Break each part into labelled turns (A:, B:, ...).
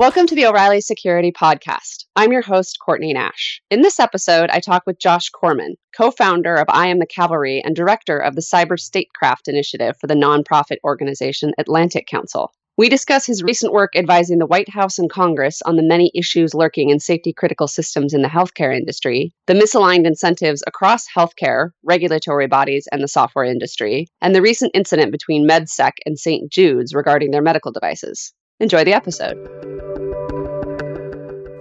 A: Welcome to the O'Reilly Security Podcast. I'm your host, Courtney Nash. In this episode, I talk with Josh Corman, co founder of I Am the Cavalry and director of the Cyber Statecraft Initiative for the nonprofit organization Atlantic Council. We discuss his recent work advising the White House and Congress on the many issues lurking in safety critical systems in the healthcare industry, the misaligned incentives across healthcare, regulatory bodies, and the software industry, and the recent incident between MedSec and St. Jude's regarding their medical devices. Enjoy the episode.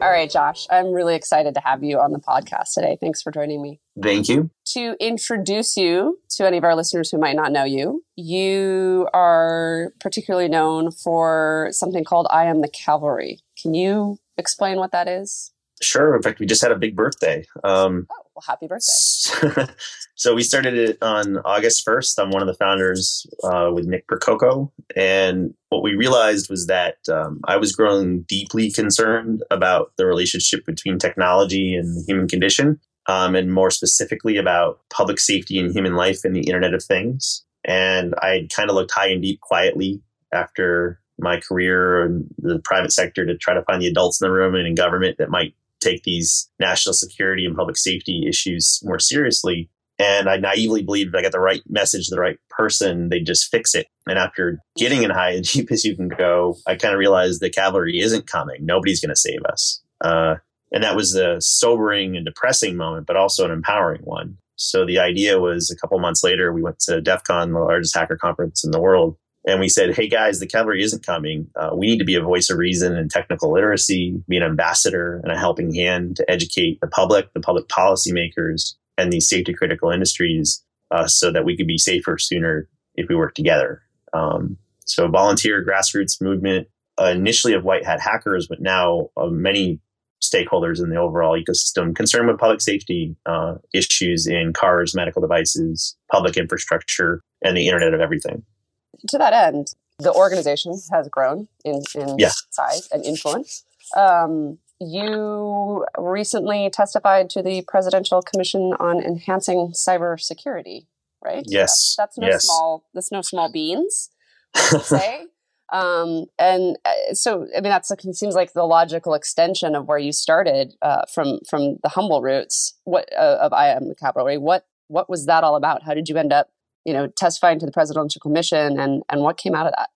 A: All right, Josh, I'm really excited to have you on the podcast today. Thanks for joining me.
B: Thank you.
A: To introduce you to any of our listeners who might not know you, you are particularly known for something called I Am the Cavalry. Can you explain what that is?
B: Sure. In fact, we just had a big birthday.
A: Um, oh, well, happy birthday.
B: so we started it on August 1st. I'm one of the founders uh, with Nick Percoco. And what we realized was that um, I was growing deeply concerned about the relationship between technology and the human condition, um, and more specifically about public safety and human life and the Internet of Things. And I kind of looked high and deep quietly after my career in the private sector to try to find the adults in the room and in government that might take these national security and public safety issues more seriously. And I naively believed if I got the right message to the right person, they'd just fix it. And after getting in high and deep as you can go, I kind of realized the cavalry isn't coming. Nobody's going to save us. Uh, and that was a sobering and depressing moment, but also an empowering one. So the idea was a couple months later, we went to DEF CON, the largest hacker conference in the world, and we said, hey guys, the cavalry isn't coming. Uh, we need to be a voice of reason and technical literacy, be an ambassador and a helping hand to educate the public, the public policymakers, and these safety critical industries uh, so that we could be safer sooner if we work together. Um, so, volunteer grassroots movement, uh, initially of white hat hackers, but now of many stakeholders in the overall ecosystem concerned with public safety uh, issues in cars, medical devices, public infrastructure, and the Internet of Everything
A: to that end, the organization has grown in, in yeah. size and influence. Um, you recently testified to the Presidential Commission on Enhancing Cybersecurity, right?
B: Yes.
A: That's, that's no
B: yes.
A: small. That's no small beans. say. Um, and uh, so, I mean, that's it seems like the logical extension of where you started uh, from from the humble roots. What uh, of I am the cavalry? What what was that all about? How did you end up you know, testifying to the presidential commission, and and what came out of that?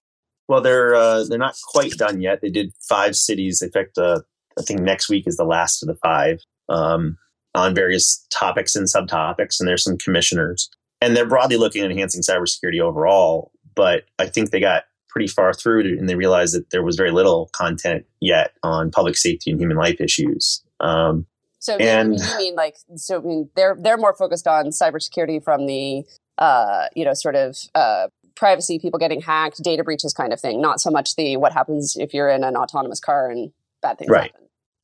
B: Well, they're uh, they're not quite done yet. They did five cities. In fact, uh, I think next week is the last of the five um, on various topics and subtopics, and there's some commissioners, and they're broadly looking at enhancing cybersecurity overall. But I think they got pretty far through and they realized that there was very little content yet on public safety and human life issues. Um,
A: so and, you mean like so? I mean they're they're more focused on cybersecurity from the uh, you know, sort of uh, privacy, people getting hacked, data breaches kind of thing, not so much the what happens if you're in an autonomous car and bad things
B: right.
A: happen.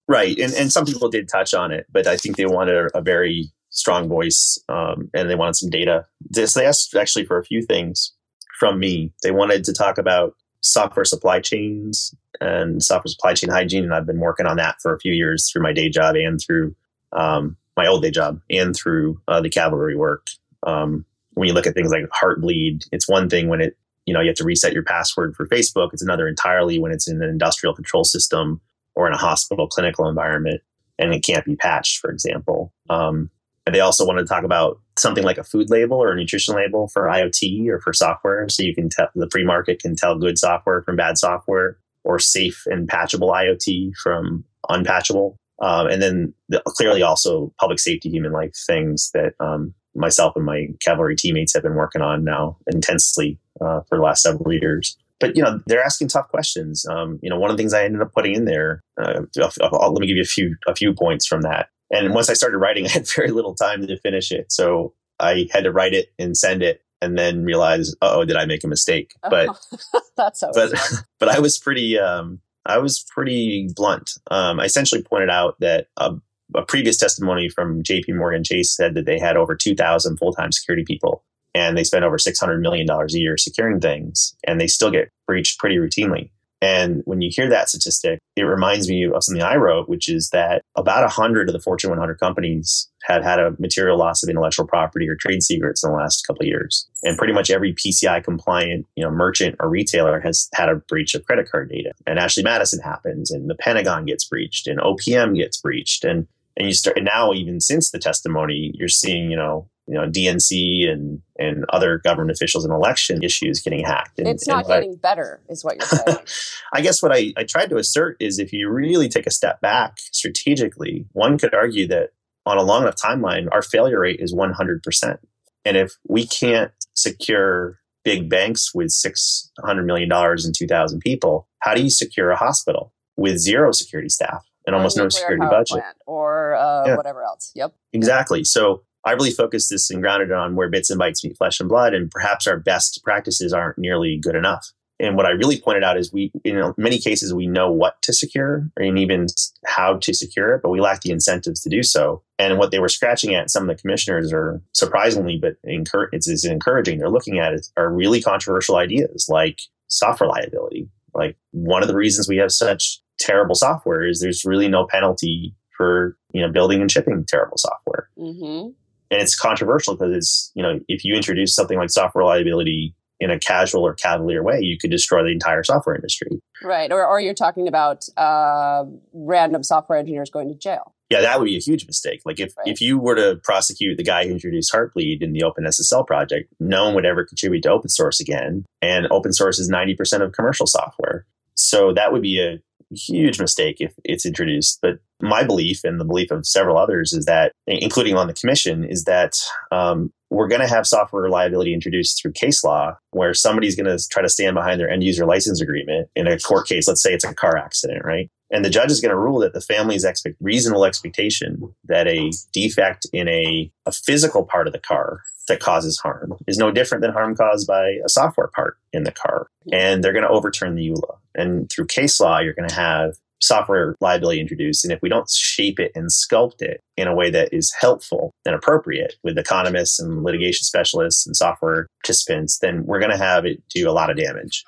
B: Right. And, and some people did touch on it, but I think they wanted a, a very strong voice um, and they wanted some data. So they asked actually for a few things from me. They wanted to talk about software supply chains and software supply chain hygiene. And I've been working on that for a few years through my day job and through um, my old day job and through uh, the cavalry work. Um, when you look at things like Heartbleed, it's one thing when it, you know, you have to reset your password for Facebook. It's another entirely when it's in an industrial control system or in a hospital clinical environment and it can't be patched, for example. Um, they also want to talk about something like a food label or a nutrition label for IoT or for software. So you can tell the free market can tell good software from bad software or safe and patchable IoT from unpatchable. Um, and then the, clearly also public safety, human life things that um, myself and my cavalry teammates have been working on now intensely uh, for the last several years. But you know, they're asking tough questions. Um, you know, one of the things I ended up putting in there. Uh, I'll, I'll, let me give you a few a few points from that. And once I started writing, I had very little time to finish it, so I had to write it and send it, and then realize, oh, did I make a mistake? But
A: that's
B: but but I was pretty um, I was pretty blunt. Um, I essentially pointed out that a a previous testimony from JP Morgan Chase said that they had over 2,000 full time security people and they spend over $600 million a year securing things and they still get breached pretty routinely. And when you hear that statistic, it reminds me of something I wrote, which is that about 100 of the Fortune 100 companies have had a material loss of intellectual property or trade secrets in the last couple of years. And pretty much every PCI compliant, you know, merchant or retailer has had a breach of credit card data. And Ashley Madison happens and the Pentagon gets breached and OPM gets breached. And and you start and now even since the testimony, you're seeing, you know, you know DNC and and other government officials and election issues getting hacked. And,
A: it's not getting I, better, is what you're saying.
B: I guess what I, I tried to assert is if you really take a step back strategically, one could argue that on a long enough timeline, our failure rate is 100%. And if we can't secure big banks with $600 million and 2,000 people, how do you secure a hospital with zero security staff and almost no security budget?
A: Or uh, yeah. whatever else. Yep.
B: Exactly. So I really focused this and grounded it on where bits and bytes meet flesh and blood, and perhaps our best practices aren't nearly good enough. And what I really pointed out is we, in many cases, we know what to secure and even how to secure it, but we lack the incentives to do so. And what they were scratching at, some of the commissioners are surprisingly, but it's, it's encouraging. They're looking at it are really controversial ideas like software liability. Like one of the reasons we have such terrible software is there's really no penalty for you know building and shipping terrible software. Mm-hmm and it's controversial because it's you know if you introduce something like software liability in a casual or cavalier way, you could destroy the entire software industry.
A: Right, or or you're talking about uh, random software engineers going to jail.
B: Yeah, that would be a huge mistake. Like if, right. if you were to prosecute the guy who introduced Heartbleed in the OpenSSL project, no one would ever contribute to open source again. And open source is 90% of commercial software. So that would be a huge mistake if it's introduced. But my belief and the belief of several others is that, including on the commission, is that um, we're going to have software reliability introduced through case law where somebody's going to try to stand behind their end user license agreement in a court case. Let's say it's a car accident, right? And the judge is going to rule that the family's expect, reasonable expectation that a defect in a, a physical part of the car that causes harm is no different than harm caused by a software part in the car. And they're going to overturn the EULA. And through case law, you're going to have software liability introduced. And if we don't shape it and sculpt it in a way that is helpful and appropriate with economists and litigation specialists and software participants, then we're going to have it do a lot of damage.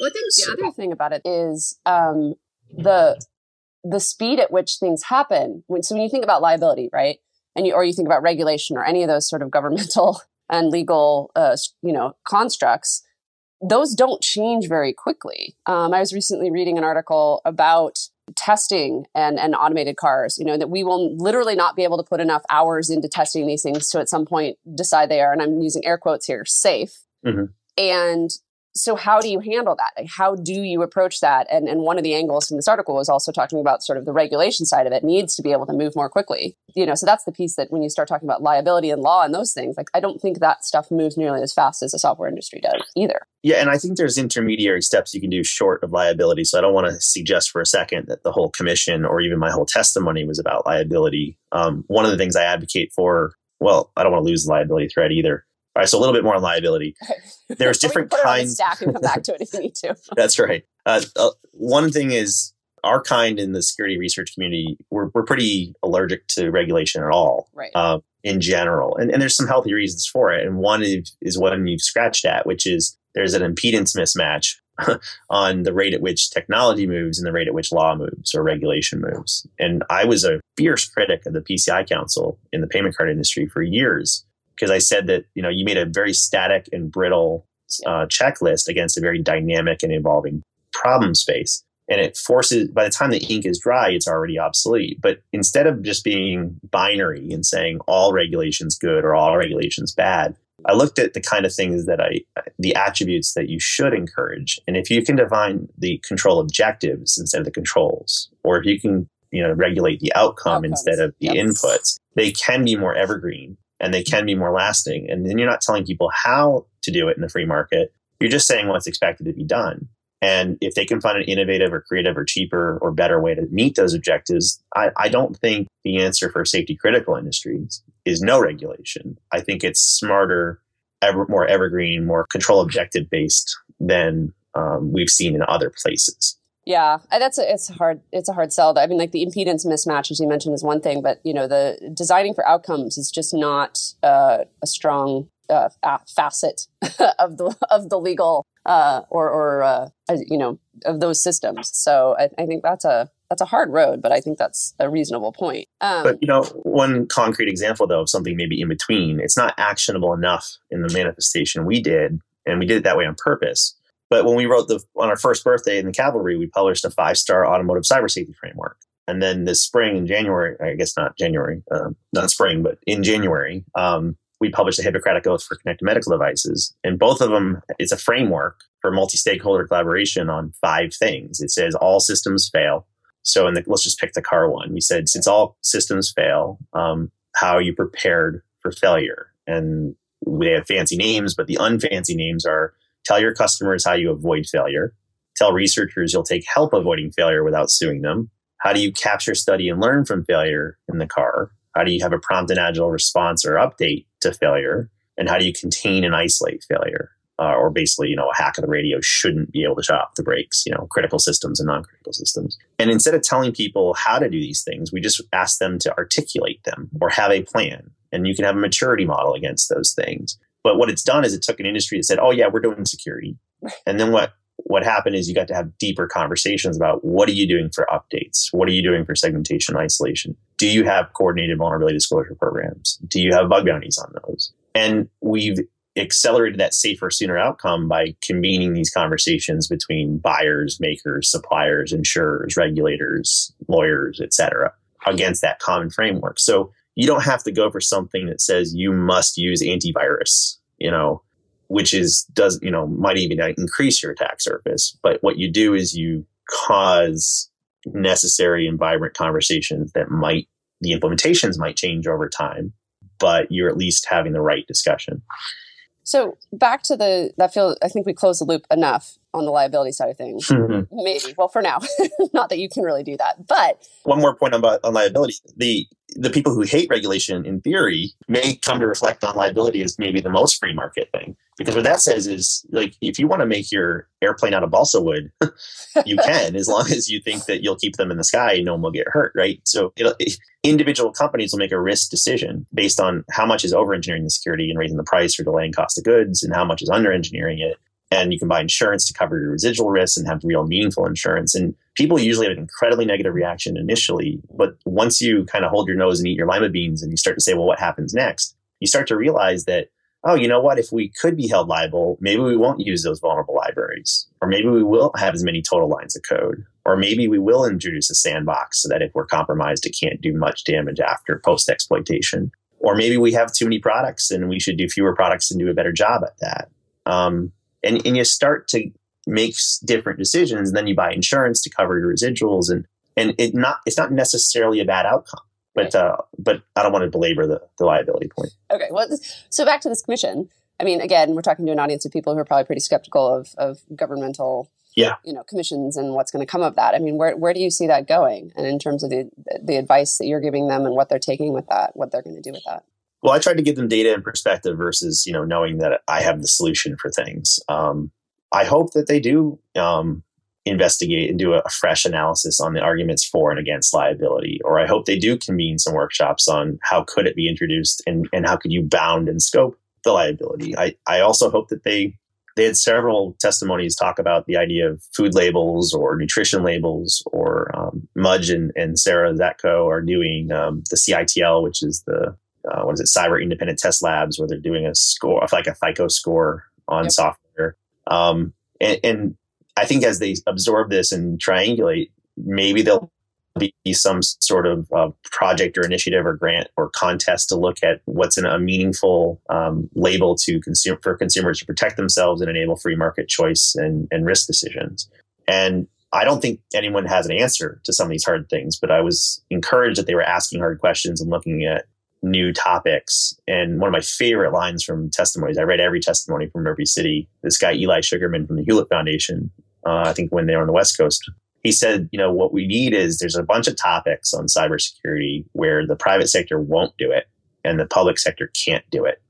A: Well, I think the other thing about it is um, the the speed at which things happen. When, so when you think about liability, right, and you, or you think about regulation or any of those sort of governmental and legal, uh, you know, constructs, those don't change very quickly. Um, I was recently reading an article about testing and, and automated cars, you know, that we will literally not be able to put enough hours into testing these things to at some point decide they are, and I'm using air quotes here, safe. Mm-hmm. And so how do you handle that? How do you approach that? And, and one of the angles from this article was also talking about sort of the regulation side of it needs to be able to move more quickly. You know so that's the piece that when you start talking about liability and law and those things like i don't think that stuff moves nearly as fast as the software industry does either.
B: Yeah and i think there's intermediary steps you can do short of liability. So i don't want to suggest for a second that the whole commission or even my whole testimony was about liability. Um, one of the things i advocate for well i don't want to lose the liability thread either all right, so a little bit more on liability. There's different kinds.
A: stack and come back to it if you need to.
B: That's right. Uh, uh, one thing is our kind in the security research community, we're, we're pretty allergic to regulation at all,
A: right. uh,
B: in general. And, and there's some healthy reasons for it. And one is, is one you've scratched at, which is there's an impedance mismatch on the rate at which technology moves and the rate at which law moves or regulation moves. And I was a fierce critic of the PCI Council in the payment card industry for years because I said that you know you made a very static and brittle uh, checklist against a very dynamic and evolving problem space, and it forces. By the time the ink is dry, it's already obsolete. But instead of just being binary and saying all regulations good or all regulations bad, I looked at the kind of things that I, the attributes that you should encourage, and if you can define the control objectives instead of the controls, or if you can you know regulate the outcome Outcomes. instead of the yep. inputs, they can be more evergreen and they can be more lasting. And then you're not telling people how to do it in the free market. You're just saying what's expected to be done. And if they can find an innovative or creative or cheaper or better way to meet those objectives, I, I don't think the answer for safety critical industries is no regulation. I think it's smarter, ever, more evergreen, more control objective based than um, we've seen in other places.
A: Yeah, that's a, it's hard. It's a hard sell. I mean, like the impedance mismatch, as you mentioned, is one thing, but you know, the designing for outcomes is just not uh, a strong uh, facet of the of the legal uh, or or uh, you know of those systems. So I, I, think that's a that's a hard road, but I think that's a reasonable point.
B: Um, but you know, one concrete example though of something maybe in between. It's not actionable enough in the manifestation we did, and we did it that way on purpose. But when we wrote the on our first birthday in the cavalry, we published a five star automotive cyber safety framework. And then this spring in January, I guess not January, uh, not spring, but in January, um, we published the Hippocratic Oath for connected medical devices. And both of them, it's a framework for multi stakeholder collaboration on five things. It says all systems fail. So, in the, let's just pick the car one. We said, since all systems fail, um, how are you prepared for failure? And they have fancy names, but the unfancy names are tell your customers how you avoid failure, tell researchers you'll take help avoiding failure without suing them. How do you capture, study, and learn from failure in the car? How do you have a prompt and agile response or update to failure? And how do you contain and isolate failure? Uh, or basically, you know, a hack of the radio shouldn't be able to shut off the brakes, you know, critical systems and non critical systems. And instead of telling people how to do these things, we just ask them to articulate them or have a plan. And you can have a maturity model against those things. But what it's done is it took an industry that said, oh, yeah, we're doing security. And then what what happened is you got to have deeper conversations about what are you doing for updates? What are you doing for segmentation isolation? Do you have coordinated vulnerability disclosure programs? Do you have bug bounties on those? And we've accelerated that safer, sooner outcome by convening these conversations between buyers, makers, suppliers, insurers, regulators, lawyers, et cetera, against that common framework. So you don't have to go for something that says you must use antivirus, you know, which is does you know might even increase your attack surface. But what you do is you cause necessary and vibrant conversations that might the implementations might change over time, but you're at least having the right discussion.
A: So back to the that feel I think we closed the loop enough on the liability side of things. Mm-hmm. Maybe. Well, for now, not that you can really do that. But
B: one more point on, on liability: the the people who hate regulation, in theory, may come to reflect on liability as maybe the most free market thing. Because what that says is, like, if you want to make your airplane out of balsa wood, you can, as long as you think that you'll keep them in the sky, and no one will get hurt, right? So, individual companies will make a risk decision based on how much is over engineering the security and raising the price or delaying cost of goods, and how much is under engineering it and you can buy insurance to cover your residual risks and have real meaningful insurance. And people usually have an incredibly negative reaction initially, but once you kind of hold your nose and eat your lima beans and you start to say, well, what happens next? You start to realize that, oh, you know what? If we could be held liable, maybe we won't use those vulnerable libraries, or maybe we will have as many total lines of code, or maybe we will introduce a sandbox so that if we're compromised, it can't do much damage after post exploitation. Or maybe we have too many products and we should do fewer products and do a better job at that. Um, and, and you start to make different decisions and then you buy insurance to cover your residuals and and it not it's not necessarily a bad outcome but uh, but I don't want to belabor the, the liability point.
A: Okay, well, so back to this commission. I mean, again, we're talking to an audience of people who are probably pretty skeptical of of governmental,
B: yeah,
A: you know, commissions and what's going to come of that. I mean, where where do you see that going? And in terms of the the advice that you're giving them and what they're taking with that, what they're going to do with that.
B: Well, I tried to give them data and perspective versus you know knowing that I have the solution for things. Um, I hope that they do um, investigate and do a, a, fresh analysis on the arguments for and against liability, or I hope they do convene some workshops on how could it be introduced and, and how could you bound and scope the liability. I, I also hope that they they had several testimonies talk about the idea of food labels or nutrition labels or um, Mudge and, and Sarah Zatko are doing um, the CITL, which is the uh, what is it, cyber independent test labs, where they're doing a score, like a FICO score on yep. software. Um, and, and, I think as they absorb this and triangulate, maybe there'll be some sort of uh, project or initiative or grant or contest to look at what's in a meaningful um, label to consume for consumers to protect themselves and enable free market choice and, and risk decisions. And I don't think anyone has an answer to some of these hard things, but I was encouraged that they were asking hard questions and looking at new topics. And one of my favorite lines from testimonies, I read every testimony from every city. This guy, Eli Sugarman from the Hewlett Foundation, uh, I think when they were on the West Coast, he said, you know, what we need is there's a bunch of topics on cybersecurity where the private sector won't do it and the public sector can't do it.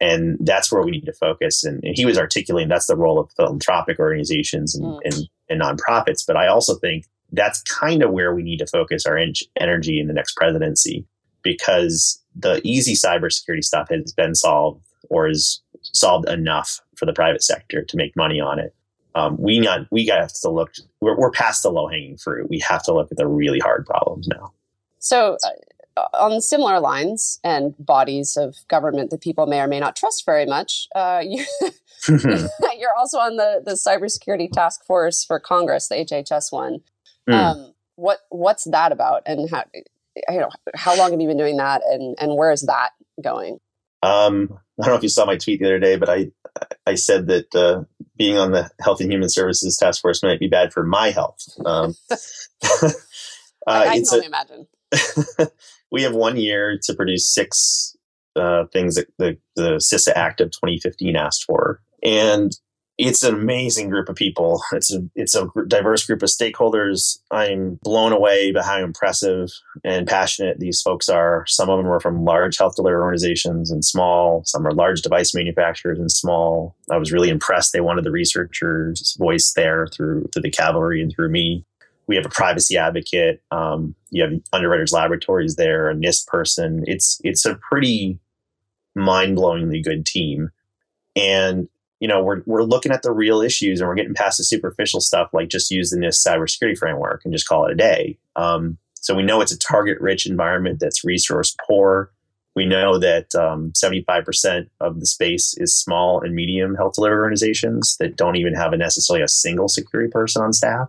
B: And that's where we need to focus. And, and he was articulating that's the role of philanthropic organizations and, mm. and, and nonprofits. But I also think that's kind of where we need to focus our en- energy in the next presidency because the easy cybersecurity stuff has been solved or is solved enough for the private sector to make money on it. Um, we not we got to look. We're, we're past the low hanging fruit. We have to look at the really hard problems now.
A: So, uh, on similar lines and bodies of government that people may or may not trust very much, uh, you, you're also on the the cybersecurity task force for Congress, the HHS one. Mm. Um, what what's that about, and how you know how long have you been doing that, and and where is that going?
B: Um, I don't know if you saw my tweet the other day, but I I said that uh, being on the Health and Human Services Task Force might be bad for my health. Um,
A: uh, I, can only imagine.
B: we have one year to produce six uh, things that the, the CISA Act of 2015 asked for, and it's an amazing group of people. It's a it's a diverse group of stakeholders. I'm blown away by how impressive and passionate these folks are. Some of them are from large health delivery organizations and small. Some are large device manufacturers and small. I was really impressed. They wanted the researchers' voice there through through the cavalry and through me. We have a privacy advocate. Um, you have underwriters laboratories there, a NIST person. It's it's a pretty mind blowingly good team. And you know, we're, we're looking at the real issues and we're getting past the superficial stuff like just use the NIST cybersecurity framework and just call it a day. Um, so we know it's a target rich environment that's resource poor. We know that um, 75% of the space is small and medium health delivery organizations that don't even have a necessarily a single security person on staff.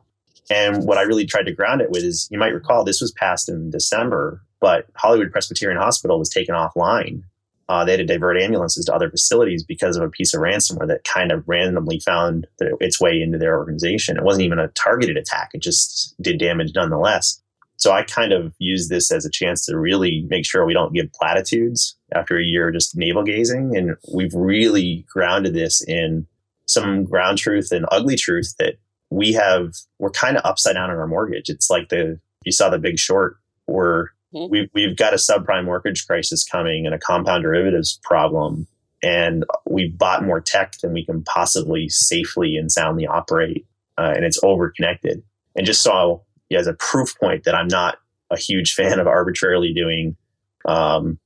B: And what I really tried to ground it with is you might recall this was passed in December, but Hollywood Presbyterian Hospital was taken offline uh, they had to divert ambulances to other facilities because of a piece of ransomware that kind of randomly found its way into their organization. It wasn't even a targeted attack, it just did damage nonetheless. So I kind of use this as a chance to really make sure we don't give platitudes after a year of just navel gazing. And we've really grounded this in some ground truth and ugly truth that we have, we're kind of upside down on our mortgage. It's like the, you saw the big short, we're Mm-hmm. We've, we've got a subprime mortgage crisis coming and a compound derivatives problem. And we've bought more tech than we can possibly safely and soundly operate. Uh, and it's overconnected. And just so yeah, as a proof point that I'm not a huge fan of arbitrarily doing um,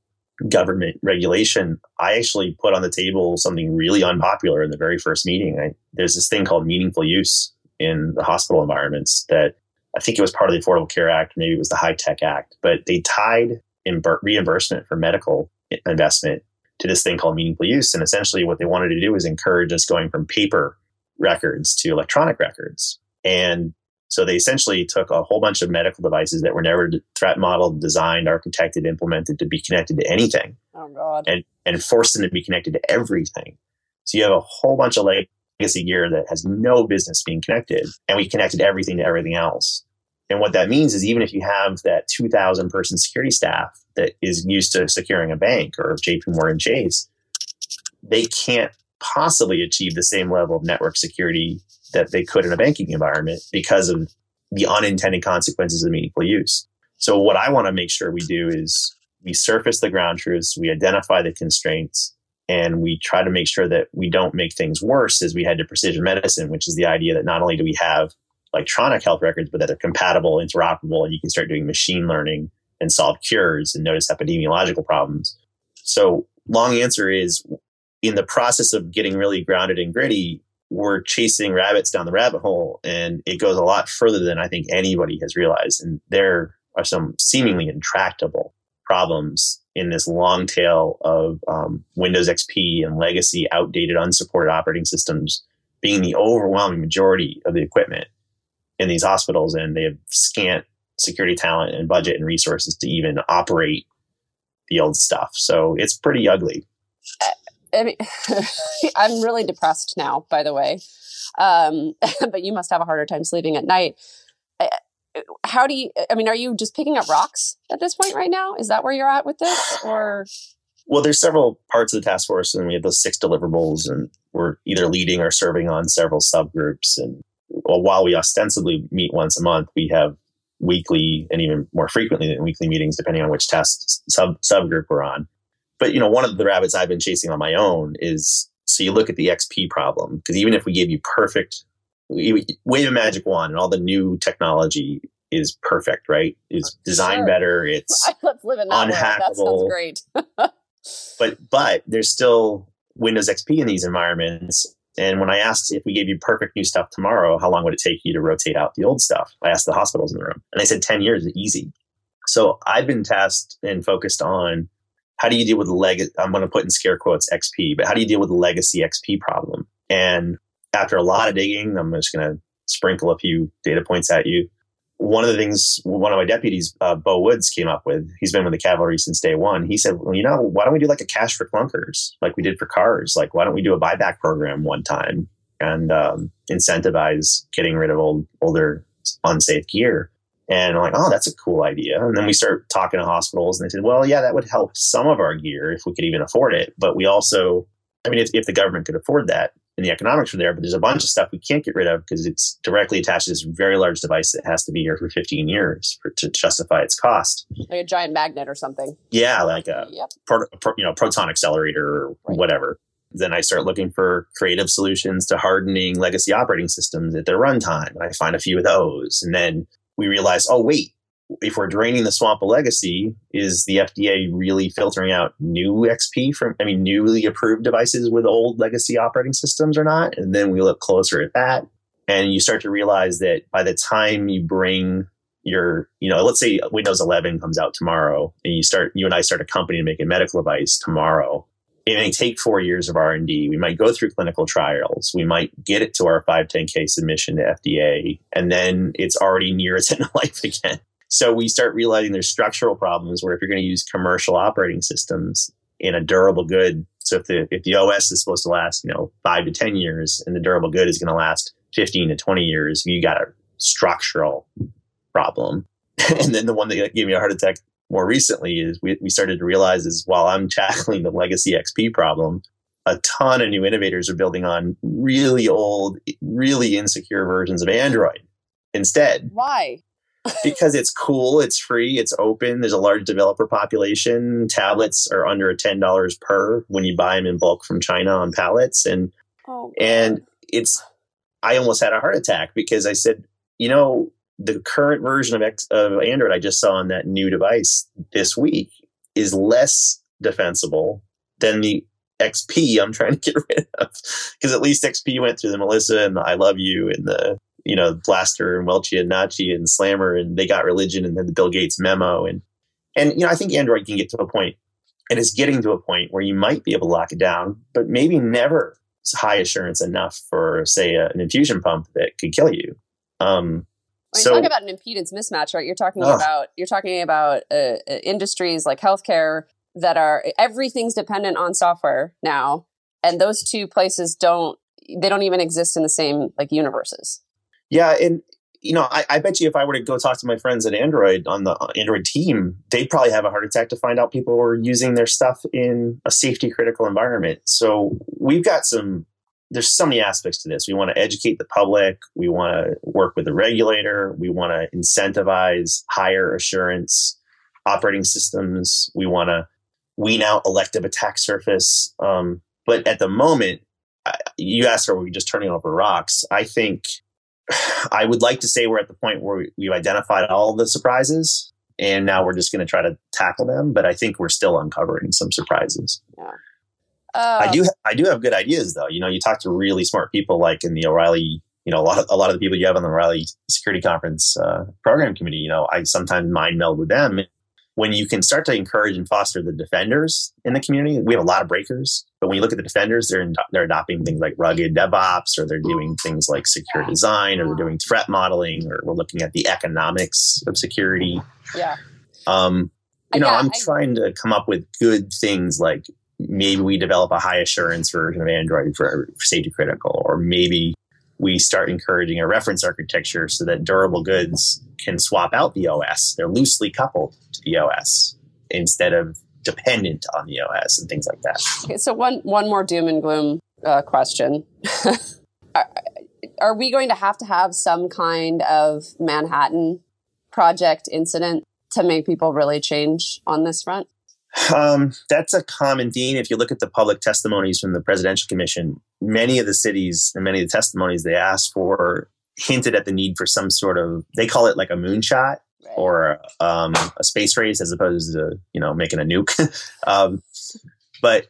B: government regulation, I actually put on the table something really unpopular in the very first meeting. I, there's this thing called meaningful use in the hospital environments that I think it was part of the Affordable Care Act, maybe it was the HITECH Act, but they tied reimbursement for medical investment to this thing called meaningful use. And essentially, what they wanted to do was encourage us going from paper records to electronic records. And so they essentially took a whole bunch of medical devices that were never threat modeled, designed, architected, implemented to be connected to anything.
A: Oh, God.
B: And, and forced them to be connected to everything. So you have a whole bunch of like legacy gear that has no business being connected. And we connected everything to everything else. And what that means is even if you have that 2,000 person security staff that is used to securing a bank or JP Morgan Chase, they can't possibly achieve the same level of network security that they could in a banking environment because of the unintended consequences of meaningful use. So what I want to make sure we do is we surface the ground truths, we identify the constraints, and we try to make sure that we don't make things worse as we head to precision medicine, which is the idea that not only do we have electronic health records, but that they're compatible, interoperable, and you can start doing machine learning and solve cures and notice epidemiological problems. So, long answer is in the process of getting really grounded and gritty, we're chasing rabbits down the rabbit hole, and it goes a lot further than I think anybody has realized. And there are some seemingly intractable problems in this long tail of um, Windows XP and legacy, outdated, unsupported operating systems being the overwhelming majority of the equipment in these hospitals, and they have scant security talent and budget and resources to even operate the old stuff. So it's pretty ugly.
A: I mean, I'm really depressed now, by the way. Um, but you must have a harder time sleeping at night how do you i mean are you just picking up rocks at this point right now? Is that where you're at with this or?
B: Well there's several parts of the task force and we have those six deliverables and we're either leading or serving on several subgroups and while we ostensibly meet once a month we have weekly and even more frequently than weekly meetings depending on which task sub subgroup we're on. But you know one of the rabbits i've been chasing on my own is so you look at the xp problem because even if we gave you perfect wave a magic wand and all the new technology is perfect, right? It's designed sure. better. It's
A: Let's live in that unhackable. That sounds great.
B: but but there's still Windows XP in these environments. And when I asked if we gave you perfect new stuff tomorrow, how long would it take you to rotate out the old stuff? I asked the hospitals in the room, and they said 10 years is easy. So I've been tasked and focused on how do you deal with the leg? I'm going to put in scare quotes XP, but how do you deal with the legacy XP problem? And after a lot of digging, I'm just going to sprinkle a few data points at you. One of the things one of my deputies, uh, Beau Woods, came up with, he's been with the cavalry since day one. He said, well, you know, why don't we do like a cash for clunkers like we did for cars? Like, why don't we do a buyback program one time and um, incentivize getting rid of old, older, unsafe gear? And I'm like, oh, that's a cool idea. And then we start talking to hospitals, and they said, well, yeah, that would help some of our gear if we could even afford it. But we also, I mean, if, if the government could afford that and the economics are there, but there's a bunch of stuff we can't get rid of because it's directly attached to this very large device that has to be here for 15 years for, to justify its cost.
A: Like a giant magnet or something.
B: Yeah, like a yep. pro, pro, you know proton accelerator or right. whatever. Then I start looking for creative solutions to hardening legacy operating systems at their runtime. I find a few of those, and then we realize, oh, wait, if we're draining the swamp of legacy, is the FDA really filtering out new XP from, I mean, newly approved devices with old legacy operating systems or not? And then we look closer at that. And you start to realize that by the time you bring your, you know, let's say Windows 11 comes out tomorrow and you start, you and I start a company to make a medical device tomorrow it may take four years of r&d we might go through clinical trials we might get it to our 510k submission to fda and then it's already near its end of life again so we start realizing there's structural problems where if you're going to use commercial operating systems in a durable good so if the if the os is supposed to last you know five to ten years and the durable good is going to last 15 to 20 years you got a structural problem and then the one that gave me a heart attack more recently is we, we started to realize is while I'm tackling the legacy XP problem, a ton of new innovators are building on really old, really insecure versions of Android instead.
A: Why?
B: Because it's cool, it's free, it's open. There's a large developer population. Tablets are under ten dollars per when you buy them in bulk from China on pallets, and oh, and it's. I almost had a heart attack because I said, you know, the current version of, X, of Android I just saw on that new device this week is less defensible than the XP I'm trying to get rid of. Because at least XP went through the Melissa and the I Love You and the you know Blaster and Welchia and Nachi and Slammer and they got religion and then the Bill Gates memo and and you know I think Android can get to a point and it's getting to a point where you might be able to lock it down, but maybe never high assurance enough for say a, an infusion pump that could kill you. Um,
A: when so, you talk about an impedance mismatch, right? You're talking about you're talking about uh, uh, industries like healthcare that are everything's dependent on software now, and those two places don't they don't even exist in the same like universes.
B: Yeah, and you know, I, I, bet you if I were to go talk to my friends at Android on the Android team, they'd probably have a heart attack to find out people were using their stuff in a safety critical environment. So we've got some there's so many aspects to this. We want to educate the public. We want to work with the regulator. We want to incentivize higher assurance operating systems. We want to wean out elective attack surface. Um, but at the moment, you asked, are we just turning over rocks? I think I would like to say we're at the point where we, we've identified all the surprises and now we're just going to try to tackle them. But I think we're still uncovering some surprises.
A: Yeah.
B: I do. Um, I do have good ideas, though. You know, you talk to really smart people, like in the O'Reilly. You know, a lot of a lot of the people you have on the O'Reilly Security Conference uh, program committee. You know, I sometimes mind meld with them. When you can start to encourage and foster the defenders in the community, we have a lot of breakers. But when you look at the defenders, they're in, they're adopting things like rugged DevOps, or they're doing things like secure design, or they're doing threat modeling, or we're looking at the economics of security.
A: Yeah.
B: Um, you know, yeah, I'm I, trying to come up with good things like maybe we develop a high assurance version of Android for, safety critical, or maybe we start encouraging a reference architecture so that durable goods can swap out the OS. They're loosely coupled the OS instead of dependent on the OS and things like that.
A: Okay, so one one more doom and gloom uh, question: are, are we going to have to have some kind of Manhattan project incident to make people really change on this front?
B: Um, that's a common theme. If you look at the public testimonies from the Presidential Commission, many of the cities and many of the testimonies they asked for hinted at the need for some sort of, they call it like a moonshot right. or um, a space race as opposed to, you know, making a nuke. um, but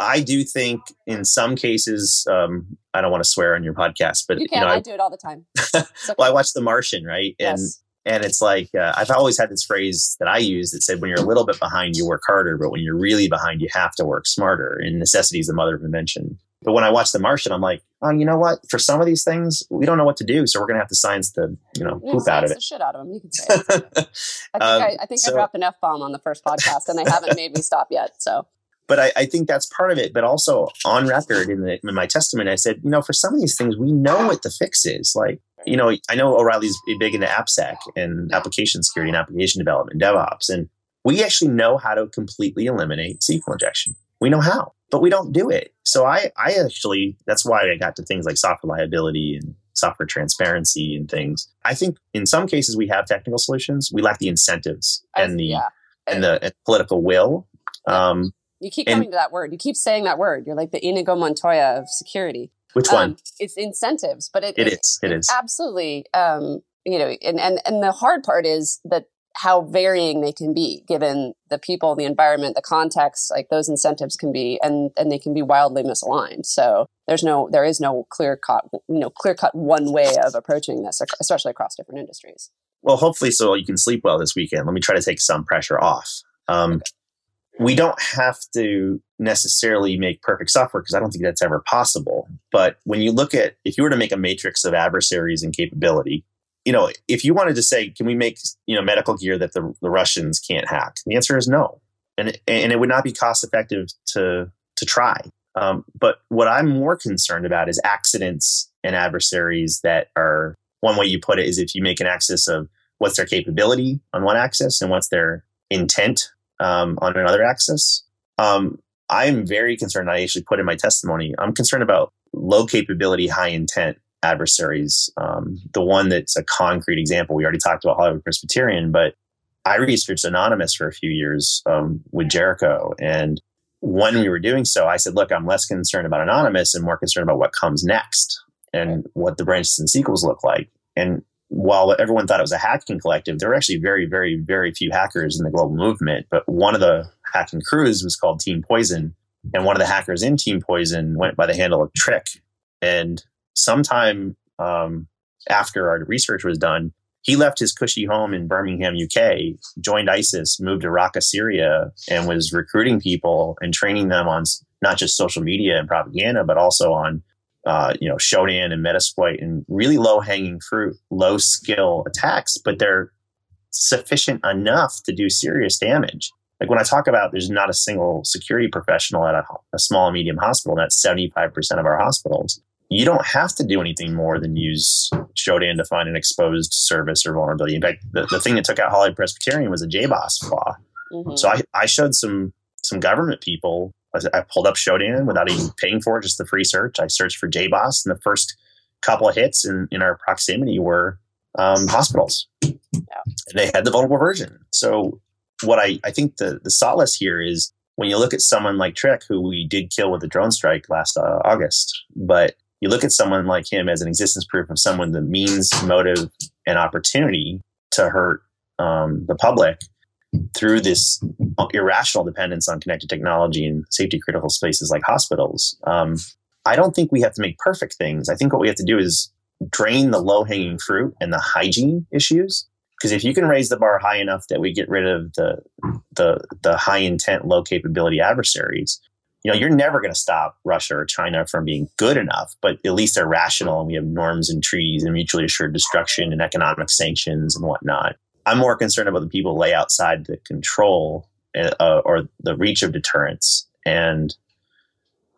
B: I do think in some cases, um, I don't want to swear on your podcast, but
A: you, can.
B: you know,
A: I, I, do it all the time.
B: Okay. well, I watched The Martian, right? And
A: yes.
B: and it's like uh, I've always had this phrase that I use that said, "When you're a little bit behind, you work harder, but when you're really behind, you have to work smarter." And necessity is the mother of invention. But when I watch The Martian, I'm like, oh, you know what? For some of these things, we don't know what to do, so we're going to have to science the, you know, poop out of it.
A: The shit out of them. You can say. It. I think, um, I, I, think so, I dropped an f bomb on the first podcast, and they haven't made me stop yet. So.
B: But I, I, think that's part of it. But also on record in, the, in my testament, I said, you know, for some of these things, we know what the fix is. Like, you know, I know O'Reilly's big into AppSec and application security and application development, DevOps, and we actually know how to completely eliminate SQL injection. We know how but we don't do it. So I, I actually, that's why I got to things like software liability and software transparency and things. I think in some cases we have technical solutions. We lack the incentives and the
A: yeah.
B: and the and political will. Um,
A: you keep coming and, to that word. You keep saying that word. You're like the Inigo Montoya of security.
B: Which one? Um,
A: it's incentives, but it,
B: it is. It, it is
A: absolutely. Um, you know, and and and the hard part is that how varying they can be given the people, the environment, the context, like those incentives can be, and, and they can be wildly misaligned. So there's no, there is no clear cut, you know, clear cut one way of approaching this, especially across different industries.
B: Well, hopefully, so you can sleep well this weekend. Let me try to take some pressure off. Um, okay. We don't have to necessarily make perfect software because I don't think that's ever possible. But when you look at, if you were to make a matrix of adversaries and capability, you know, if you wanted to say, can we make you know medical gear that the, the Russians can't hack? The answer is no, and it, and it would not be cost effective to to try. Um, but what I'm more concerned about is accidents and adversaries that are one way you put it is if you make an axis of what's their capability on one axis and what's their intent um, on another axis. Um, I'm very concerned. I actually put in my testimony. I'm concerned about low capability, high intent adversaries. Um, the one that's a concrete example, we already talked about Hollywood Presbyterian, but I researched Anonymous for a few years um, with Jericho. And when we were doing so, I said, look, I'm less concerned about Anonymous and more concerned about what comes next and what the branches and sequels look like. And while everyone thought it was a hacking collective, there were actually very, very, very few hackers in the global movement. But one of the hacking crews was called Team Poison. And one of the hackers in Team Poison went by the handle of Trick. And sometime um, after our research was done, he left his cushy home in Birmingham, UK, joined ISIS, moved to Raqqa, Syria, and was recruiting people and training them on not just social media and propaganda, but also on uh, you know Shodan and Metasploit and really low hanging fruit, low skill attacks, but they're sufficient enough to do serious damage. Like when I talk about there's not a single security professional at a, a small and medium hospital, that's 75% of our hospitals you don't have to do anything more than use Shodan to find an exposed service or vulnerability. In fact, the, the thing that took out Hollywood Presbyterian was a JBoss flaw. Mm-hmm. So I, I showed some some government people. I pulled up Shodan without even paying for it, just the free search. I searched for JBoss, and the first couple of hits in, in our proximity were um, hospitals. Yeah. And they had the vulnerable version. So what I, I think the, the solace here is when you look at someone like Trick, who we did kill with a drone strike last uh, August, but you look at someone like him as an existence proof of someone that means motive and opportunity to hurt um, the public through this irrational dependence on connected technology and safety critical spaces like hospitals. Um, I don't think we have to make perfect things. I think what we have to do is drain the low hanging fruit and the hygiene issues. Because if you can raise the bar high enough that we get rid of the the the high intent, low capability adversaries, you know, you're never going to stop Russia or China from being good enough, but at least they're rational and we have norms and treaties and mutually assured destruction and economic sanctions and whatnot. I'm more concerned about the people lay outside the control uh, or the reach of deterrence. And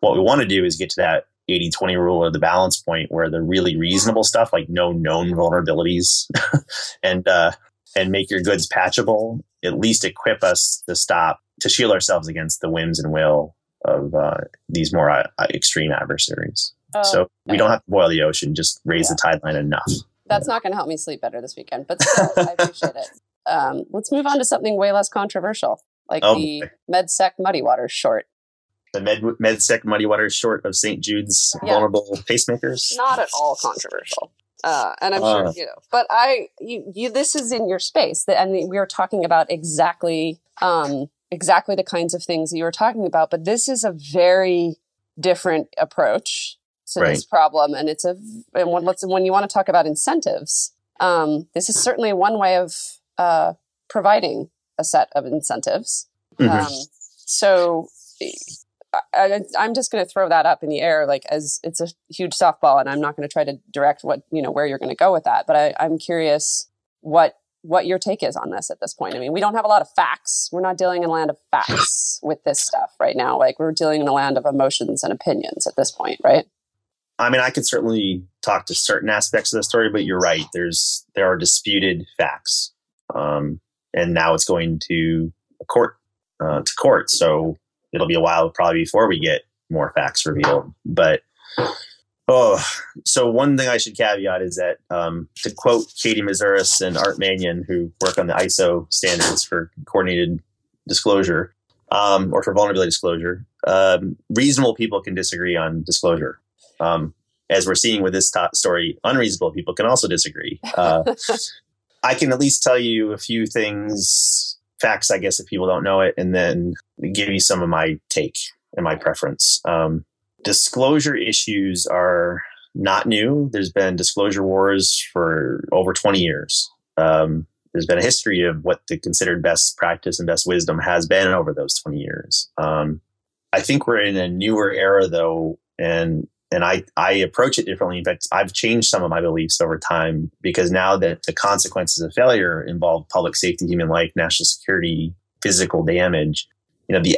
B: what we want to do is get to that 80 20 rule or the balance point where the really reasonable stuff, like no known vulnerabilities and, uh, and make your goods patchable, at least equip us to stop, to shield ourselves against the whims and will of uh, these more uh, extreme adversaries. Oh, so we don't have to boil the ocean; just raise yeah. the tide line enough.
A: That's not going to help me sleep better this weekend, but still, I appreciate it. Um, let's move on to something way less controversial, like oh, the MedSec Muddy Waters short.
B: The Med MedSec Muddy Waters short of St. Jude's yeah. vulnerable pacemakers.
A: Not at all controversial. Uh, and I'm uh, sure you know, but I, you, you, this is in your space, that, and we are talking about exactly um, exactly the kinds of things that you were talking about. But this is a very different approach to right. this problem, and it's a and when, let's when you want to talk about incentives, um, this is certainly one way of uh, providing a set of incentives. Mm-hmm. Um, so I, am just going to throw that up in the air, like as it's a huge softball, and I'm not going to try to direct what you know where you're going to go with that. But I, I'm curious what what your take is on this at this point. I mean, we don't have a lot of facts. We're not dealing in a land of facts with this stuff right now. Like we're dealing in a land of emotions and opinions at this point, right?
B: I mean, I could certainly talk to certain aspects of the story, but you're right. There's there are disputed facts, um, and now it's going to court uh, to court. So it'll be a while probably before we get more facts revealed. But oh, so one thing I should caveat is that um, to quote Katie Moussouris and Art Manion, who work on the ISO standards for coordinated disclosure um, or for vulnerability disclosure, um, reasonable people can disagree on disclosure. Um, as we're seeing with this story, unreasonable people can also disagree. Uh, I can at least tell you a few things facts, I guess, if people don't know it, and then give you some of my take and my preference. Um, disclosure issues are not new. There's been disclosure wars for over 20 years. Um, there's been a history of what the considered best practice and best wisdom has been over those 20 years. Um, I think we're in a newer era, though, and and I, I approach it differently. In fact, I've changed some of my beliefs over time because now that the consequences of failure involve public safety, human life, national security, physical damage, you know, the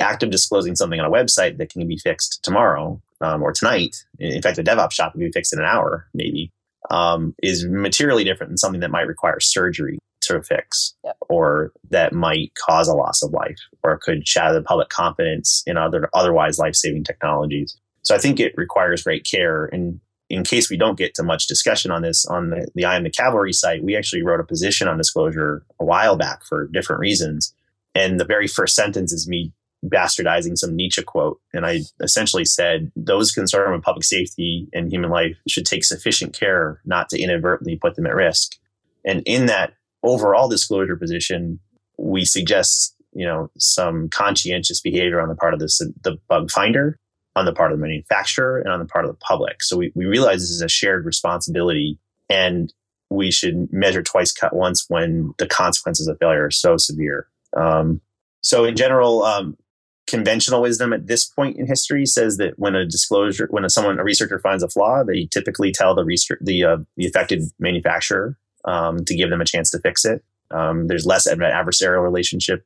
B: act of disclosing something on a website that can be fixed tomorrow um, or tonight, in fact, a DevOps shop can be fixed in an hour, maybe, um, is materially different than something that might require surgery to fix yep. or that might cause a loss of life or could shatter the public confidence in other otherwise life-saving technologies. So I think it requires great care. And in case we don't get to much discussion on this on the, the I am the cavalry site, we actually wrote a position on disclosure a while back for different reasons. And the very first sentence is me bastardizing some Nietzsche quote. And I essentially said, those concerned with public safety and human life should take sufficient care not to inadvertently put them at risk. And in that overall disclosure position, we suggest, you know, some conscientious behavior on the part of this, the bug finder on the part of the manufacturer and on the part of the public. So we, we realize this is a shared responsibility and we should measure twice, cut once when the consequences of failure are so severe. Um, so in general, um, conventional wisdom at this point in history says that when a disclosure, when a, someone, a researcher finds a flaw, they typically tell the research, the, uh, the affected manufacturer um, to give them a chance to fix it. Um, there's less of an adversarial relationship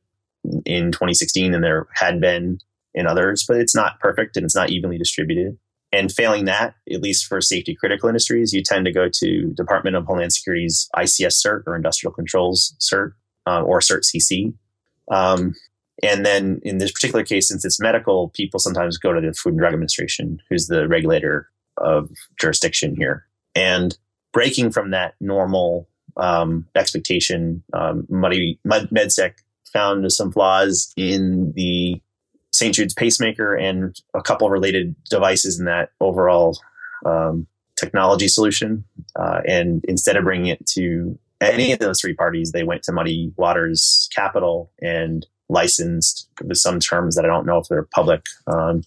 B: in 2016 than there had been in others, but it's not perfect and it's not evenly distributed. And failing that, at least for safety critical industries, you tend to go to Department of Homeland Security's ICS cert or Industrial Controls cert uh, or cert CC. Um, and then in this particular case, since it's medical, people sometimes go to the Food and Drug Administration, who's the regulator of jurisdiction here. And breaking from that normal um, expectation, um, Muddy, MedSec found some flaws in the St. Jude's pacemaker and a couple related devices in that overall um, technology solution. Uh, and instead of bringing it to any of those three parties, they went to Muddy Waters Capital and licensed with some terms that I don't know if they're public. Um,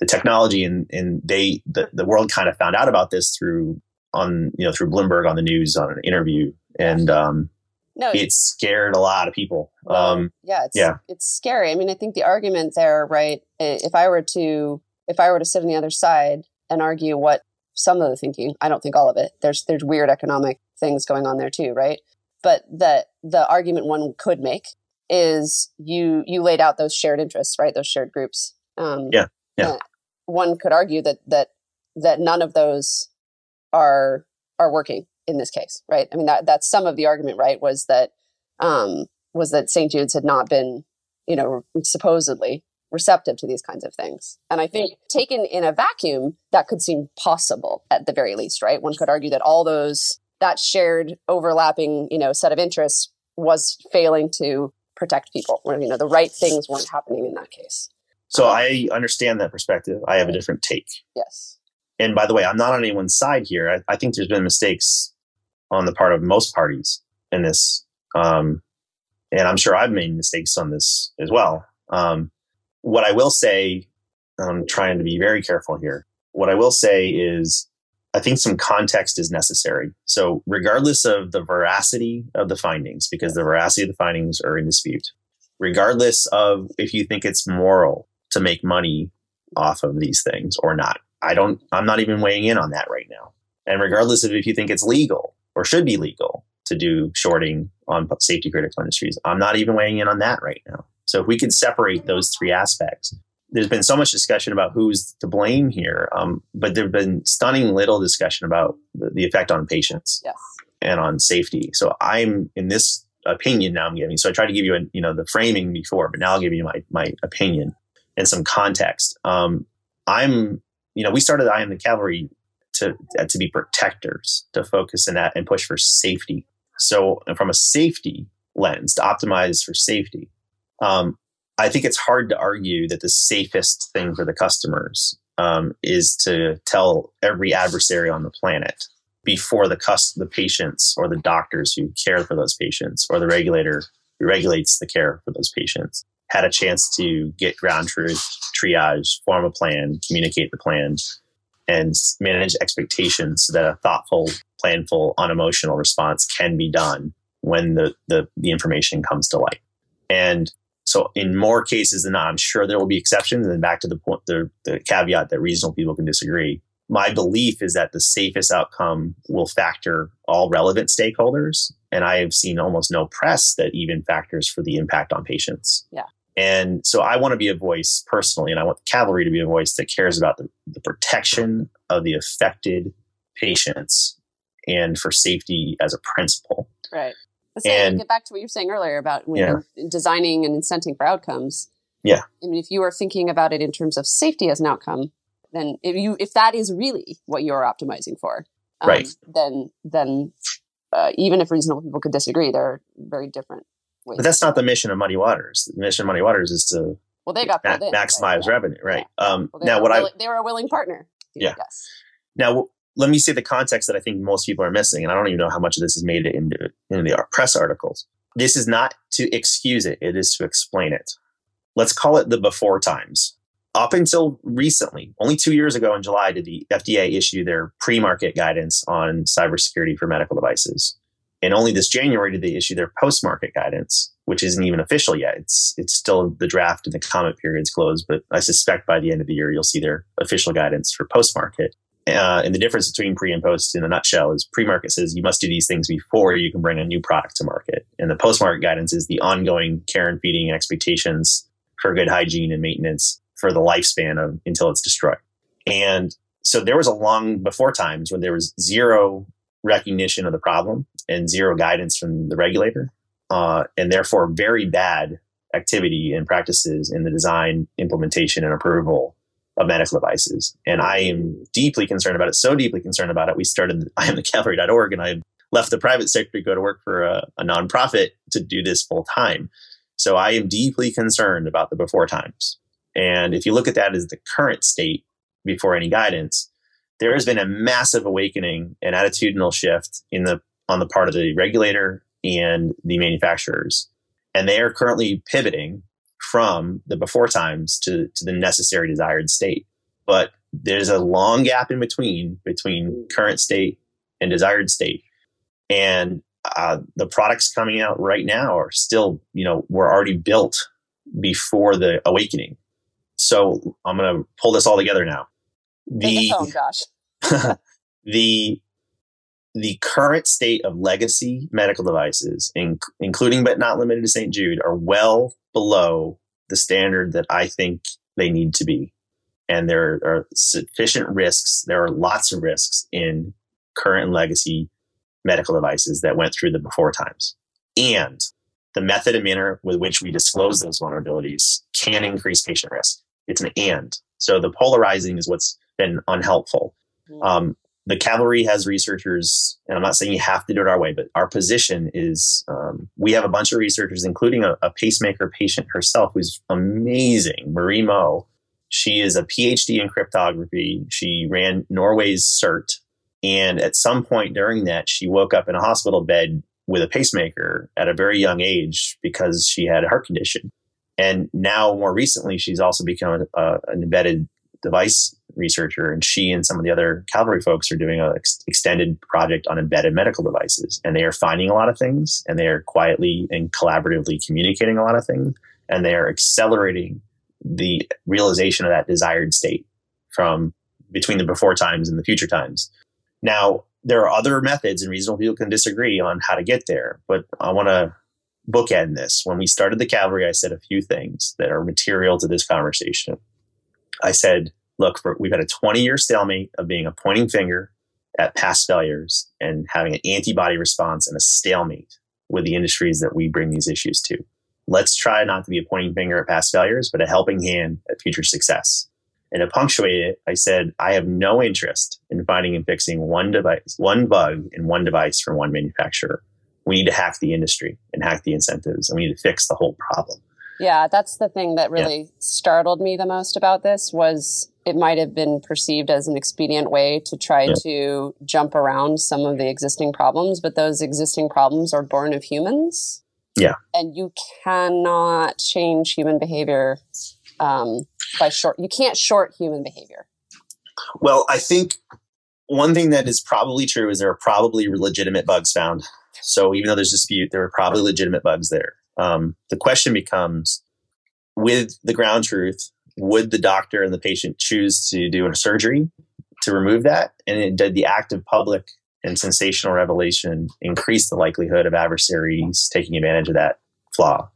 B: the technology and, and they the, the world kind of found out about this through on you know through Bloomberg on the news on an interview and um, no, it scared a lot of people. Um,
A: yeah, it's, yeah, it's scary. I mean, I think the argument there, right? If I were to if I were to sit on the other side and argue what some of the thinking, I don't think all of it. There's there's weird economic things going on there too, right? But the the argument one could make is you you laid out those shared interests, right? Those shared groups.
B: Um, yeah, yeah.
A: One could argue that that that none of those are are working in this case, right? I mean, that that's some of the argument, right? Was that um, was that St. Jude's had not been, you know, supposedly receptive to these kinds of things. And I think taken in a vacuum, that could seem possible at the very least, right? One could argue that all those that shared overlapping, you know, set of interests was failing to protect people, where you know the right things weren't happening in that case.
B: So um, I understand that perspective. I have a different take.
A: Yes.
B: And by the way, I'm not on anyone's side here. I, I think there's been mistakes on the part of most parties in this. Um, And I'm sure I've made mistakes on this as well. Um, what I will say, I'm trying to be very careful here. What I will say is, I think some context is necessary. So, regardless of the veracity of the findings, because the veracity of the findings are in dispute, regardless of if you think it's moral to make money off of these things or not, I don't, I'm not even weighing in on that right now. And regardless of if you think it's legal or should be legal to do shorting on safety critical industries, I'm not even weighing in on that right now. So if we can separate those three aspects, there's been so much discussion about who's to blame here, um, but there's been stunning little discussion about the, the effect on patients
A: yes.
B: and on safety. So I'm in this opinion now I'm giving. So I tried to give you a, you know the framing before, but now I'll give you my my opinion and some context. Um, I'm you know we started I am the cavalry to uh, to be protectors to focus in that and push for safety. So from a safety lens to optimize for safety, um, I think it's hard to argue that the safest thing for the customers um, is to tell every adversary on the planet before the cus- the patients or the doctors who care for those patients or the regulator who regulates the care for those patients had a chance to get ground truth, triage, form a plan, communicate the plan, and manage expectations so that a thoughtful, planful, unemotional response can be done when the, the, the information comes to light. And so in more cases than not, I'm sure there will be exceptions. And back to the point, the, the caveat that reasonable people can disagree. My belief is that the safest outcome will factor all relevant stakeholders. And I have seen almost no press that even factors for the impact on patients.
A: Yeah.
B: And so I want to be a voice personally, and I want the cavalry to be a voice that cares about the, the protection of the affected patients and for safety as a principle.
A: Right. Say, and get back to what you were saying earlier about when yeah. designing and incenting for outcomes.
B: Yeah.
A: I mean, if you are thinking about it in terms of safety as an outcome, then if you if that is really what you're optimizing for,
B: um, right?
A: Then then uh, even if reasonable people could disagree, they're very different.
B: Ways. But that's not the mission of Muddy Waters. The mission of Muddy Waters is to
A: well, they got
B: ma-
A: in,
B: maximize right? revenue, right?
A: Yeah.
B: Um,
A: well,
B: now, what
A: willi-
B: I
A: they were a willing partner.
B: Yeah. Now, let me say the context that I think most people are missing, and I don't even know how much of this is made it into, into the press articles. This is not to excuse it, it is to explain it. Let's call it the before times. Up until recently, only two years ago in July, did the FDA issue their pre market guidance on cybersecurity for medical devices. And only this January did they issue their post market guidance, which isn't even official yet. It's, it's still the draft and the comment period's closed, but I suspect by the end of the year, you'll see their official guidance for post market. Uh, and the difference between pre and post in a nutshell is pre-market says you must do these things before you can bring a new product to market. And the post-market guidance is the ongoing care and feeding and expectations for good hygiene and maintenance for the lifespan of until it's destroyed. And so there was a long before times when there was zero recognition of the problem and zero guidance from the regulator, uh, and therefore very bad activity and practices in the design, implementation, and approval of medical devices. And I am deeply concerned about it, so deeply concerned about it. We started I am the cavalry.org and I left the private sector to go to work for a, a nonprofit to do this full time. So I am deeply concerned about the before times. And if you look at that as the current state before any guidance, there has been a massive awakening and attitudinal shift in the on the part of the regulator and the manufacturers. And they are currently pivoting from the before times to, to the necessary desired state. But there's a long gap in between, between current state and desired state. And uh, the products coming out right now are still, you know, were already built before the awakening. So I'm going to pull this all together now.
A: The, oh gosh.
B: the the current state of legacy medical devices, in, including but not limited to St. Jude, are well below the standard that I think they need to be. And there are sufficient risks. There are lots of risks in current and legacy medical devices that went through the before times. And the method and manner with which we disclose those vulnerabilities can increase patient risk. It's an and. So the polarizing is what's been unhelpful. Mm. Um, the cavalry has researchers, and I'm not saying you have to do it our way, but our position is um, we have a bunch of researchers, including a, a, pacemaker patient herself, who's amazing, Marie Moe. She is a PhD in cryptography. She ran Norway's CERT. And at some point during that, she woke up in a hospital bed with a pacemaker at a very young age because she had a heart condition. And now, more recently, she's also become a, a, an embedded device researcher, and she and some of the other Cavalry folks are doing an ex- extended project on embedded medical devices. And they are finding a lot of things, and they are quietly and collaboratively communicating a lot of things, and they are accelerating the realization of that desired state from between the before times and the future times. Now, there are other methods, and reasonable people can disagree on how to get there, but I want to bookend this. When we started the Cavalry, I said a few things that are material to this conversation. I said, look, for, we've had a 20 year stalemate of being a pointing finger at past failures and having an antibody response and a stalemate with the industries that we bring these issues to. Let's try not to be a pointing finger at past failures, but a helping hand at future success. And to punctuate it, I said, I have no interest in finding and fixing one device, one bug in one device from one manufacturer. We need to hack the industry and hack the incentives, and we need to fix the whole problem.
A: Yeah, that's the thing that really yeah. startled me the most about this was it might have been perceived as an expedient way to try yeah. to jump around some of the existing problems, but those existing problems are born of humans.
B: Yeah.
A: And you cannot change human behavior um, by short. You can't short human behavior.
B: Well, I think one thing that is probably true is there are probably legitimate bugs found. So even though there's dispute, there are probably legitimate bugs there. Um, the question becomes with the ground truth, would the doctor and the patient choose to do a surgery to remove that? And it, did the act of public and sensational revelation increase the likelihood of adversaries taking advantage of that flaw?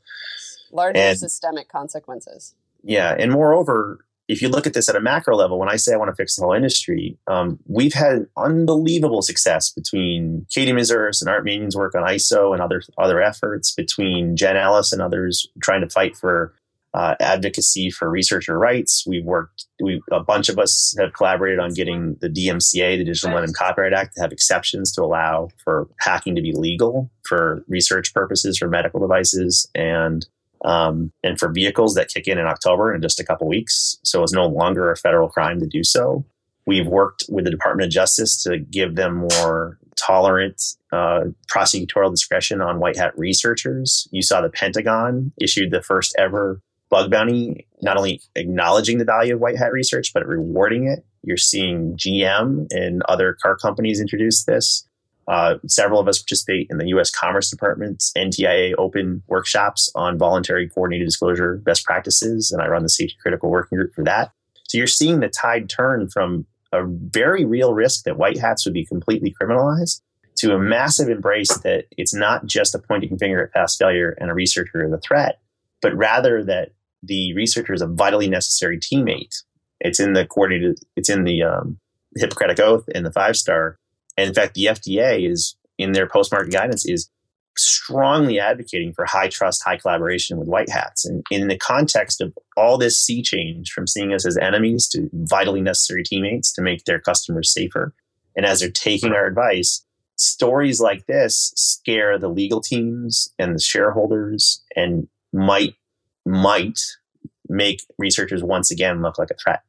A: Larger and, systemic consequences.
B: Yeah. And moreover, if you look at this at a macro level, when I say I want to fix the whole industry, um, we've had unbelievable success between Katie Moussouris and Art Manion's work on ISO and other other efforts, between Jen Ellis and others trying to fight for uh, advocacy for researcher rights. We've worked, we a bunch of us have collaborated on getting the DMCA, the Digital Millennium Copyright Act, to have exceptions to allow for hacking to be legal for research purposes for medical devices and um, and for vehicles that kick in in October in just a couple weeks. So it's no longer a federal crime to do so. We've worked with the Department of Justice to give them more tolerant uh, prosecutorial discretion on white hat researchers. You saw the Pentagon issued the first ever bug bounty, not only acknowledging the value of white hat research, but rewarding it. You're seeing GM and other car companies introduce this. Uh, several of us participate in the U.S. Commerce Department's NTIA open workshops on voluntary coordinated disclosure best practices, and I run the safety critical working group for that. So you're seeing the tide turn from a very real risk that white hats would be completely criminalized to a massive embrace that it's not just a pointing finger at past failure and a researcher of the threat, but rather that the researcher is a vitally necessary teammate. It's in the coordinated, it's in the um, Hippocratic Oath and the five star and in fact, the FDA is in their post market guidance is strongly advocating for high trust, high collaboration with white hats. And in the context of all this sea change from seeing us as enemies to vitally necessary teammates to make their customers safer, and as they're taking our advice, stories like this scare the legal teams and the shareholders and might might make researchers once again look like a threat.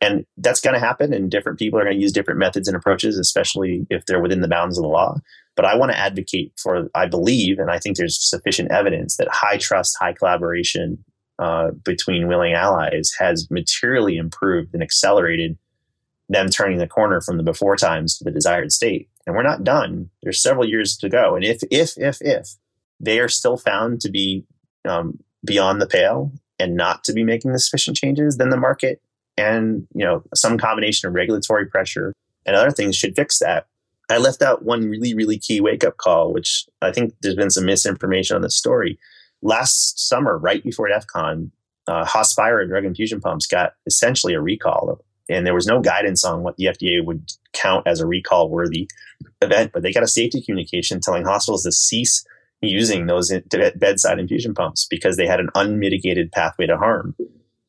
B: And that's going to happen, and different people are going to use different methods and approaches, especially if they're within the bounds of the law. But I want to advocate for, I believe, and I think there's sufficient evidence that high trust, high collaboration uh, between willing allies has materially improved and accelerated them turning the corner from the before times to the desired state. And we're not done. There's several years to go. And if, if, if, if they are still found to be um, beyond the pale and not to be making the sufficient changes, then the market and you know some combination of regulatory pressure and other things should fix that. I left out one really really key wake up call, which I think there's been some misinformation on this story. Last summer, right before DEF CON, uh, Hospira drug infusion pumps got essentially a recall, and there was no guidance on what the FDA would count as a recall worthy event. But they got a safety communication telling hospitals to cease using those bedside infusion pumps because they had an unmitigated pathway to harm.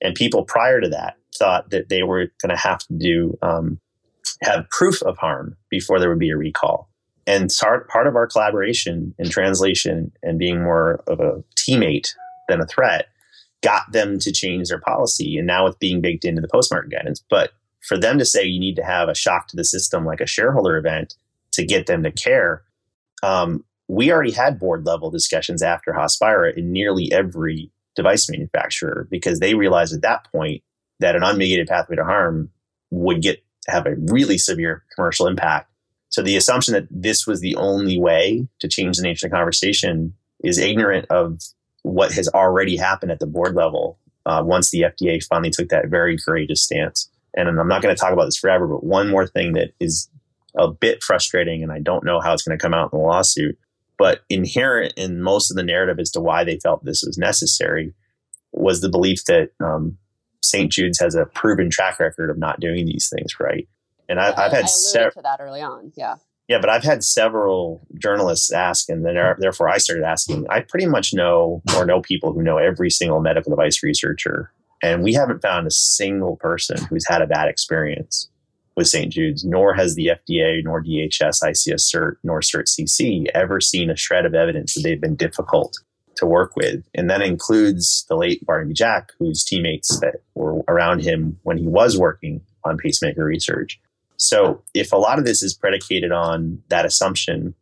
B: And people prior to that thought that they were going to have to do um, have proof of harm before there would be a recall. And part of our collaboration and translation and being more of a teammate than a threat got them to change their policy. And now it's being baked into the post-market guidance. But for them to say you need to have a shock to the system like a shareholder event to get them to care, um, we already had board level discussions after Hospira in nearly every device manufacturer because they realized at that point that an unmitigated pathway to harm would get have a really severe commercial impact. So the assumption that this was the only way to change the nature of the conversation is ignorant of what has already happened at the board level uh, once the FDA finally took that very courageous stance. And I'm not going to talk about this forever, but one more thing that is a bit frustrating, and I don't know how it's going to come out in the lawsuit, but inherent in most of the narrative as to why they felt this was necessary was the belief that um, St. Jude's has a proven track record of not doing these things right. And I've, I've had
A: several to that early on. Yeah.
B: Yeah, but I've had several journalists ask, and then therefore I started asking. I pretty much know or know people who know every single medical device researcher, and we haven't found a single person who's had a bad experience with St. Jude's, nor has the FDA, nor DHS, ICS CERT, nor CERT CC ever seen a shred of evidence that they've been difficult to work with. And that includes the late Barnaby Jack, whose teammates that were around him when he was working on pacemaker research. So if a lot of this is predicated on that assumption,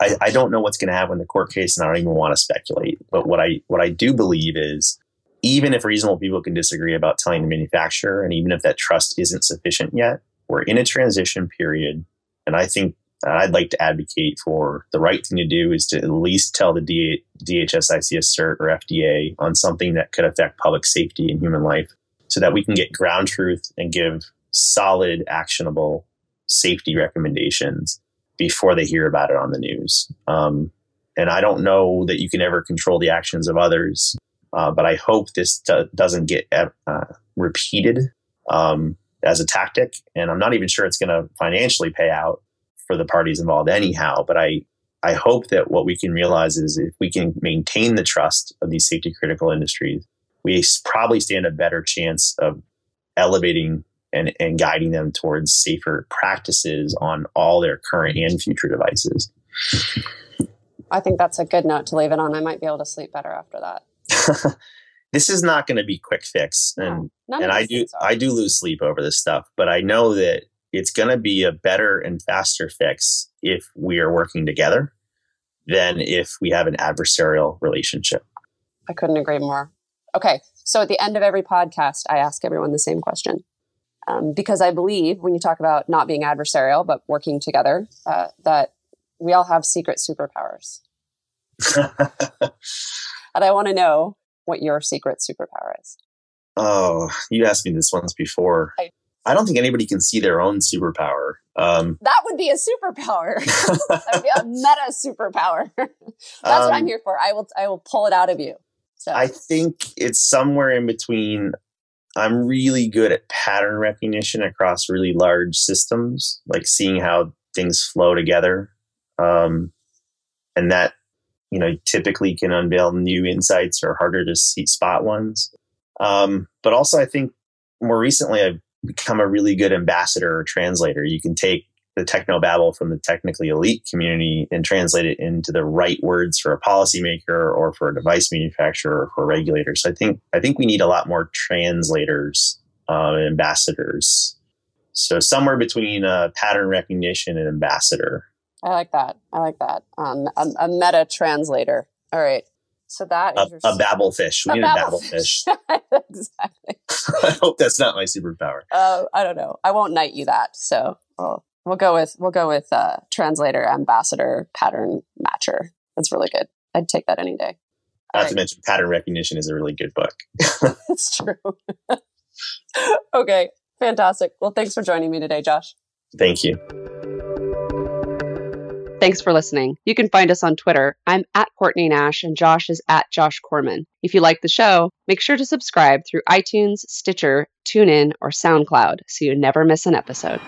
B: I, I don't know what's going to happen in the court case, and I don't even want to speculate. But what I what I do believe is even if reasonable people can disagree about telling the manufacturer, and even if that trust isn't sufficient yet, we're in a transition period, and I think I'd like to advocate for the right thing to do is to at least tell the DHS, ICS CERT, or FDA on something that could affect public safety and human life so that we can get ground truth and give solid, actionable safety recommendations before they hear about it on the news. Um, and I don't know that you can ever control the actions of others, uh, but I hope this do- doesn't get uh, repeated. Um, as a tactic. And I'm not even sure it's going to financially pay out for the parties involved anyhow. But I, I hope that what we can realize is if we can maintain the trust of these safety critical industries, we probably stand a better chance of elevating and, and guiding them towards safer practices on all their current and future devices.
A: I think that's a good note to leave it on. I might be able to sleep better after that.
B: this is not going to be quick fix and no, and I do I do lose sleep over this stuff but I know that it's going to be a better and faster fix if we are working together than if we have an adversarial relationship.
A: I couldn't agree more. Okay, so at the end of every podcast, I ask everyone the same question. Um, because I believe when you talk about not being adversarial but working together, uh, that we all have secret superpowers. and I want to know what your secret superpower is.
B: Oh, you asked me this once before. I, I don't think anybody can see their own superpower. Um,
A: that would be a superpower. that would be a meta superpower. That's um, what I'm um, here for. I will I will pull it out of you.
B: So I think it's somewhere in between. I'm really good at pattern recognition across really large systems, like seeing how things flow together. Um, and that you know typically can unveil new insights or harder to see spot ones. Um, but also, I think more recently I've become a really good ambassador or translator. You can take the techno babble from the technically elite community and translate it into the right words for a policymaker or for a device manufacturer or for a regulator. So I think I think we need a lot more translators, uh, ambassadors. So somewhere between uh, pattern recognition and ambassador.
A: I like that. I like that. Um, a, a, meta translator. All right. So that
B: a, a Babel fish. We a need babble a Babel fish. exactly. I hope that's not my superpower.
A: Uh, I don't know. I won't knight you that. So we'll, we'll go with we'll go with uh, translator, ambassador, pattern matcher. That's really good. I'd take that any day.
B: Not to mention, pattern recognition is a really good book.
A: It's true. okay, fantastic. Well, thanks for joining me today, Josh.
B: Thank you.
A: Thanks for listening. You can find us on Twitter. I'm at Courtney Nash and Josh is at Josh Corman. If you like the show, make sure to subscribe through iTunes, Stitcher, TuneIn, or SoundCloud so you never miss an episode.